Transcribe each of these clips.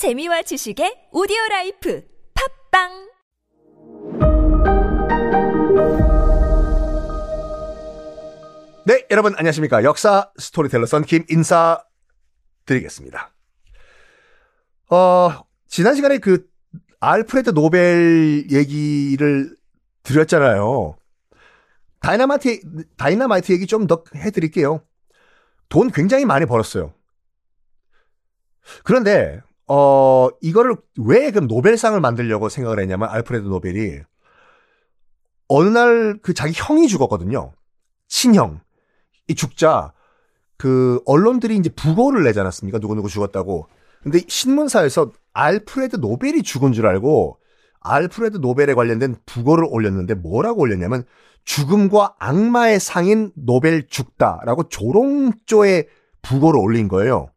재미와 지식의 오디오 라이프 팟빵 네, 여러분 안녕하십니까. 역사 스토리텔러 썬킴 인사 드리겠습니다. 어, 지난 시간에 그 알프레드 노벨 얘기를 드렸잖아요. 다이나마이트, 다이나마이트 얘기 좀 더 해 드릴게요. 돈 굉장히 많이 벌었어요. 그런데, 어, 이거를 왜 그럼 노벨상을 만들려고 생각을 했냐면, 알프레드 노벨이, 어느 날 그 자기 형이 죽었거든요. 친형. 이 죽자, 그, 언론들이 이제 부고를 내지 않았습니까? 누구누구 죽었다고. 근데 신문사에서 알프레드 노벨이 죽은 줄 알고, 알프레드 노벨에 관련된 부고를 올렸는데 뭐라고 올렸냐면, 죽음과 악마의 상인 노벨 죽다라고 조롱조의 부고를 올린 거예요.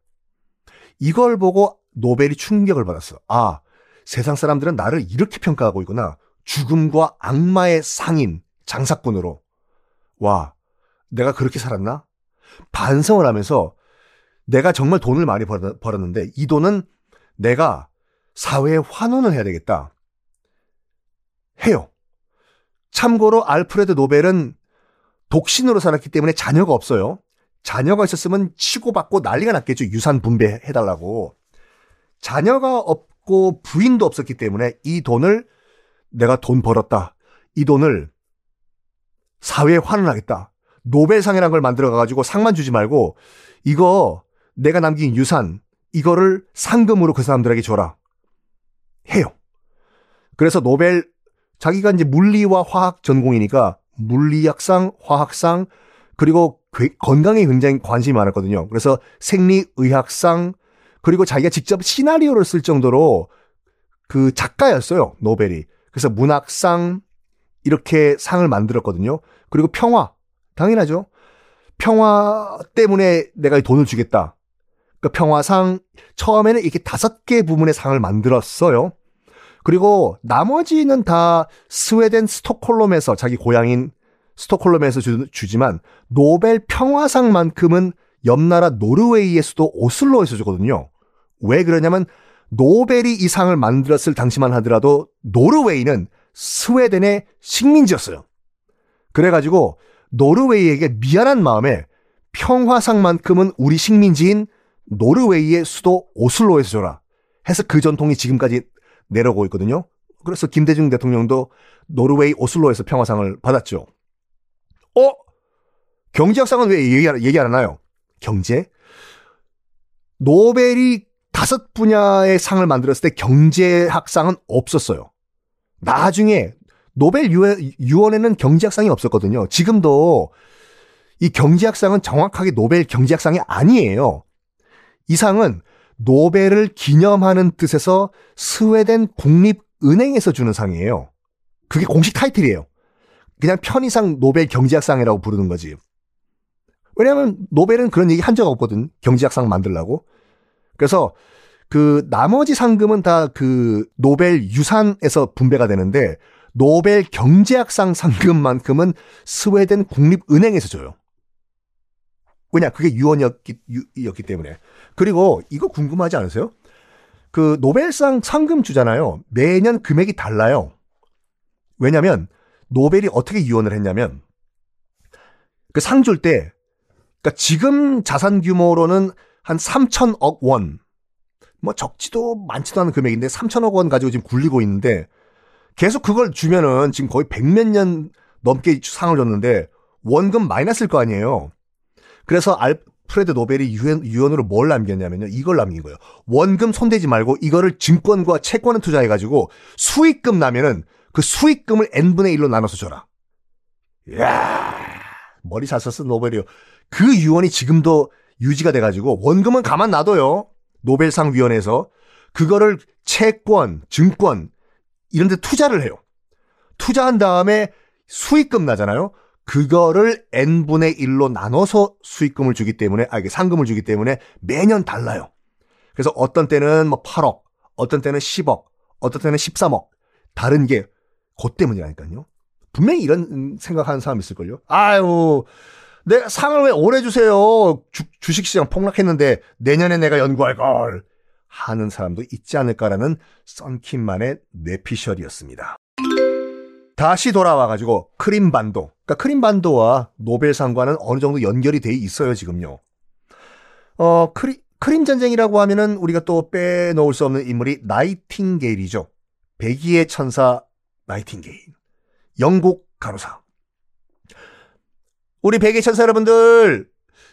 이걸 보고 노벨이 충격을 받았어. 아, 세상 사람들은 나를 이렇게 평가하고 있구나. 죽음과 악마의 상인, 장사꾼으로. 와, 내가 그렇게 살았나? 반성을 하면서 내가 정말 돈을 많이 벌었는데 이 돈은 내가 사회에 환원을 해야 되겠다. 해요. 참고로 알프레드 노벨은 독신으로 살았기 때문에 자녀가 없어요. 자녀가 있었으면 치고받고 난리가 났겠죠. 유산 분배해달라고. 자녀가 없고 부인도 없었기 때문에 이 돈을 내가 돈 벌었다. 이 돈을 사회에 환원하겠다. 노벨상이라는 걸 만들어 가지고 상만 주지 말고 이거 내가 남긴 유산 이거를 상금으로 그 사람들에게 줘라. 해요. 그래서 노벨 자기가 이제 물리와 화학 전공이니까 물리학상, 화학상, 그리고 건강에 굉장히 관심이 많았거든요. 그래서 생리의학상, 그리고 자기가 직접 시나리오를 쓸 정도로 그 작가였어요. 노벨이. 그래서 문학상, 이렇게 상을 만들었거든요. 그리고 평화. 당연하죠. 평화 때문에 내가 돈을 주겠다. 그 평화상, 처음에는 이렇게 다섯 개 부문의 상을 만들었어요. 그리고 나머지는 다 스웨덴 스톡홀름에서 자기 고향인 스톡홀름에서 주, 지만 노벨 평화상만큼은 옆 나라 노르웨이의 수도 오슬로에서 주거든요. 왜 그러냐면 노벨이 이 상을 만들었을 당시만 하더라도 노르웨이는 스웨덴의 식민지였어요. 그래가지고 노르웨이에게 미안한 마음에 평화상만큼은 우리 식민지인 노르웨이의 수도 오슬로에서 줘라. 해서 그 전통이 지금까지 내려오고 있거든요. 그래서 김대중 대통령도 노르웨이 오슬로에서 평화상을 받았죠. 어? 경제학상은 왜 얘기, 얘기 안 하나요? 경제? 노벨이 다섯 분야의 상을 만들었을 때 경제학상은 없었어요. 나중에 노벨 유언에는 경제학상이 없었거든요. 지금도 이 경제학상은 정확하게 노벨 경제학상이 아니에요. 이 상은 노벨을 기념하는 뜻에서 스웨덴 국립은행에서 주는 상이에요. 그게 공식 타이틀이에요. 그냥 편의상 노벨 경제학상이라고 부르는 거지. 왜냐하면 노벨은 그런 얘기 한 적 없거든. 경제학상 만들라고. 그래서 그 나머지 상금은 다 그 노벨 유산에서 분배가 되는데 노벨 경제학상 상금만큼은 스웨덴 국립은행에서 줘요. 왜냐 그게 유언이었기 였기 때문에. 그리고 이거 궁금하지 않으세요? 그 노벨상 상금 주잖아요. 매년 금액이 달라요. 왜냐면 노벨이 어떻게 유언을 했냐면 그 상 줄 때 그러니까 지금 자산 규모로는 한 3천억 원. 뭐 적지도 많지도 않은 금액인데 3천억 원 가지고 지금 굴리고 있는데 계속 그걸 주면은 지금 거의 백몇 년 넘게 상을 줬는데 원금 마이너스일 거 아니에요. 그래서 알프레드 노벨이 유엔, 유언으로 뭘 남겼냐면요. 이걸 남긴 거예요. 원금 손대지 말고 이거를 증권과 채권에 투자해가지고 수익금 나면은 그 수익금을 n분의 1로 나눠서 줘라. 이야, 머리 잘 썼어, 노벨이요. 그 유언이 지금도 유지가 돼가지고 원금은 가만 놔둬요. 노벨상 위원회에서. 그거를 채권, 증권, 이런 데 투자를 해요. 투자한 다음에 수익금 나잖아요. 그거를 n분의 1로 나눠서 수익금을 주기 때문에, 아, 이게 상금을 주기 때문에 매년 달라요. 그래서 어떤 때는 뭐 8억, 어떤 때는 10억, 어떤 때는 13억. 다른 게, 그 때문이라니까요. 분명히 이런 생각하는 사람 있을걸요? 아유, 내 상을 왜 오래 주세요? 주, 주식시장 폭락했는데 내년에 내가 연구할 걸. 하는 사람도 있지 않을까라는 썬킴만의 뇌피셜이었습니다. 다시 돌아와가지고 크림반도. 그러니까 크림반도와 노벨상과는 어느 정도 연결이 돼 있어요, 지금요. 어, 크리, 크림 전쟁이라고 하면은 우리가 또 빼놓을 수 없는 인물이 나이팅게일이죠. 백의의 천사 나이팅게일. 영국 간호사. 우리 백의 천사 여러분들,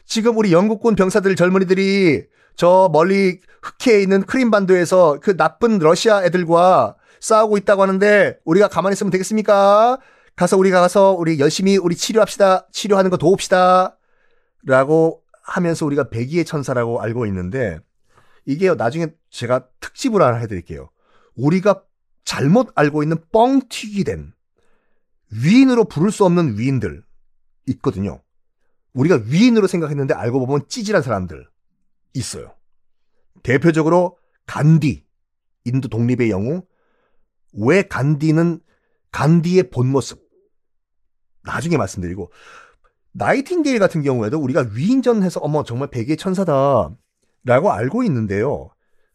지금 우리 영국군 병사들 젊은이들이 저 멀리 흑해에 있는 크림반도에서 그 나쁜 러시아 애들과 싸우고 있다고 하는데 우리가 가만히 있으면 되겠습니까? 가서 우리가 가서 우리 열심히 우리 치료합시다. 치료하는 거 도웁시다. 라고 하면서 우리가 백의의 천사라고 알고 있는데 이게 나중에 제가 특집을 하나 해드릴게요. 우리가 잘못 알고 있는 뻥튀기 된 위인으로 부를 수 없는 위인들 있거든요. 우리가 위인으로 생각했는데 알고 보면 찌질한 사람들 있어요. 대표적으로 간디, 인도 독립의 영웅. 왜 간디는 간디의 본 모습. 나중에 말씀드리고 나이팅게일 같은 경우에도 우리가 위인전해서 어머 정말 백의 천사다 라고 알고 있는데요.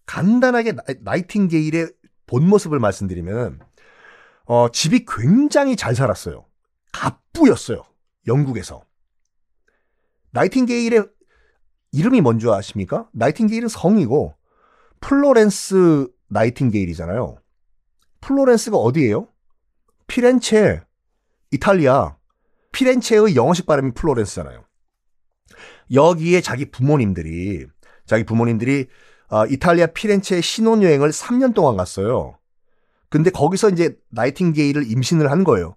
간단하게 나이팅게일의 본 모습을 말씀드리면 어, 집이 굉장히 잘 살았어요. 갑부였어요. 영국에서. 나이팅게일의 이름이 뭔지 아십니까? 나이팅게일은 성이고 플로렌스 나이팅게일이잖아요. 플로렌스가 어디예요? 피렌체, 이탈리아. 피렌체의 영어식 발음이 플로렌스잖아요. 여기에 자기 부모님들이 자기 부모님들이 어, 이탈리아 피렌체에 신혼여행을 3년 동안 갔어요. 근데 거기서 이제 나이팅게일을 임신을 한 거예요.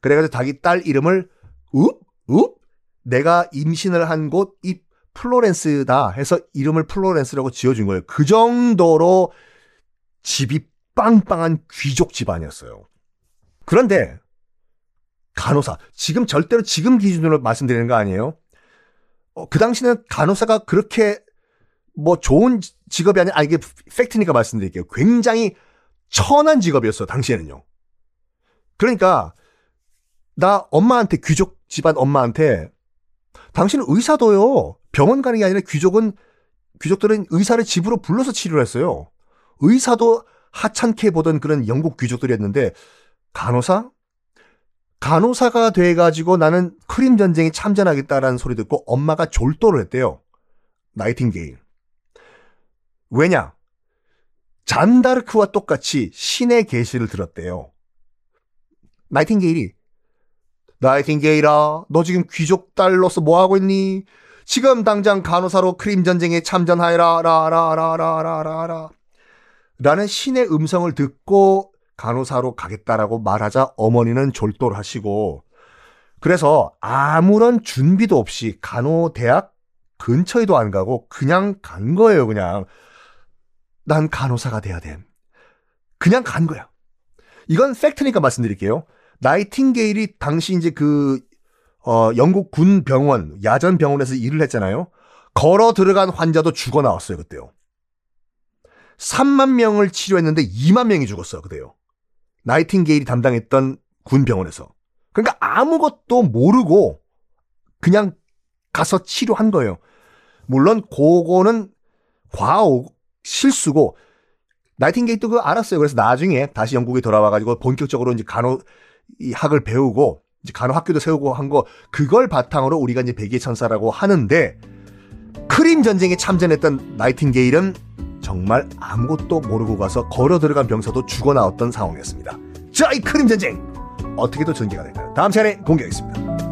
그래가지고 자기 딸 이름을 읍? 읍? 내가 임신을 한 곳 이 플로렌스다 해서 이름을 플로렌스라고 지어준 거예요. 그 정도로 집이 빵빵한 귀족 집안이었어요. 그런데 간호사 지금 절대로 지금 기준으로 말씀드리는 거 아니에요? 어, 그 당시는 간호사가 그렇게 뭐 좋은 직업이 아니 아 이게 팩트니까 말씀드릴게요. 굉장히 천한 직업이었어 당시에는요. 그러니까 나 엄마한테 귀족 집안 엄마한테 당신은 의사도요. 병원 가는 게 아니라 귀족은 귀족들은 의사를 집으로 불러서 치료를 했어요. 의사도 하찮게 보던 그런 영국 귀족들이었는데 간호사? 간호사가 돼가지고 나는 크림 전쟁에 참전하겠다라는 소리 듣고 엄마가 졸도를 했대요. 나이팅게일. 왜냐? 잔다르크와 똑같이 신의 계시를 들었대요. 나이팅게일이 나이팅게일아, 너 지금 귀족 딸로서 뭐 하고 있니? 지금 당장 간호사로 크림 전쟁에 참전하여라, 라라라라라라라. 라는 신의 음성을 듣고 간호사로 가겠다라고 말하자 어머니는 졸도를 하시고 그래서 아무런 준비도 없이 간호대학 근처에도 안 가고 그냥 간 거예요, 그냥. 난 간호사가 돼야 돼. 그냥 간 거야. 이건 팩트니까 말씀드릴게요. 나이팅게일이 당시 이제 그, 어, 영국 군 병원, 야전 병원에서 일을 했잖아요. 걸어 들어간 환자도 죽어 나왔어요, 그때요. 3만 명을 치료했는데 2만 명이 죽었어, 그때요. 나이팅게일이 담당했던 군 병원에서. 그러니까 아무것도 모르고 그냥 가서 치료한 거예요. 물론 그거는 과오 실수고 나이팅게일도 그거 알았어요. 그래서 나중에 다시 영국에 돌아와가지고 본격적으로 이제 간호 이 학을 배우고 이제 간호 학교도 세우고 한 거 그걸 바탕으로 우리가 이제 백의 천사라고 하는데 크림 전쟁에 참전했던 나이팅게일은 정말 아무것도 모르고 가서 걸어 들어간 병사도 죽어 나왔던 상황이었습니다. 자, 이 크림 전쟁 어떻게 또 전개가 될까요? 다음 시간에 공개하겠습니다.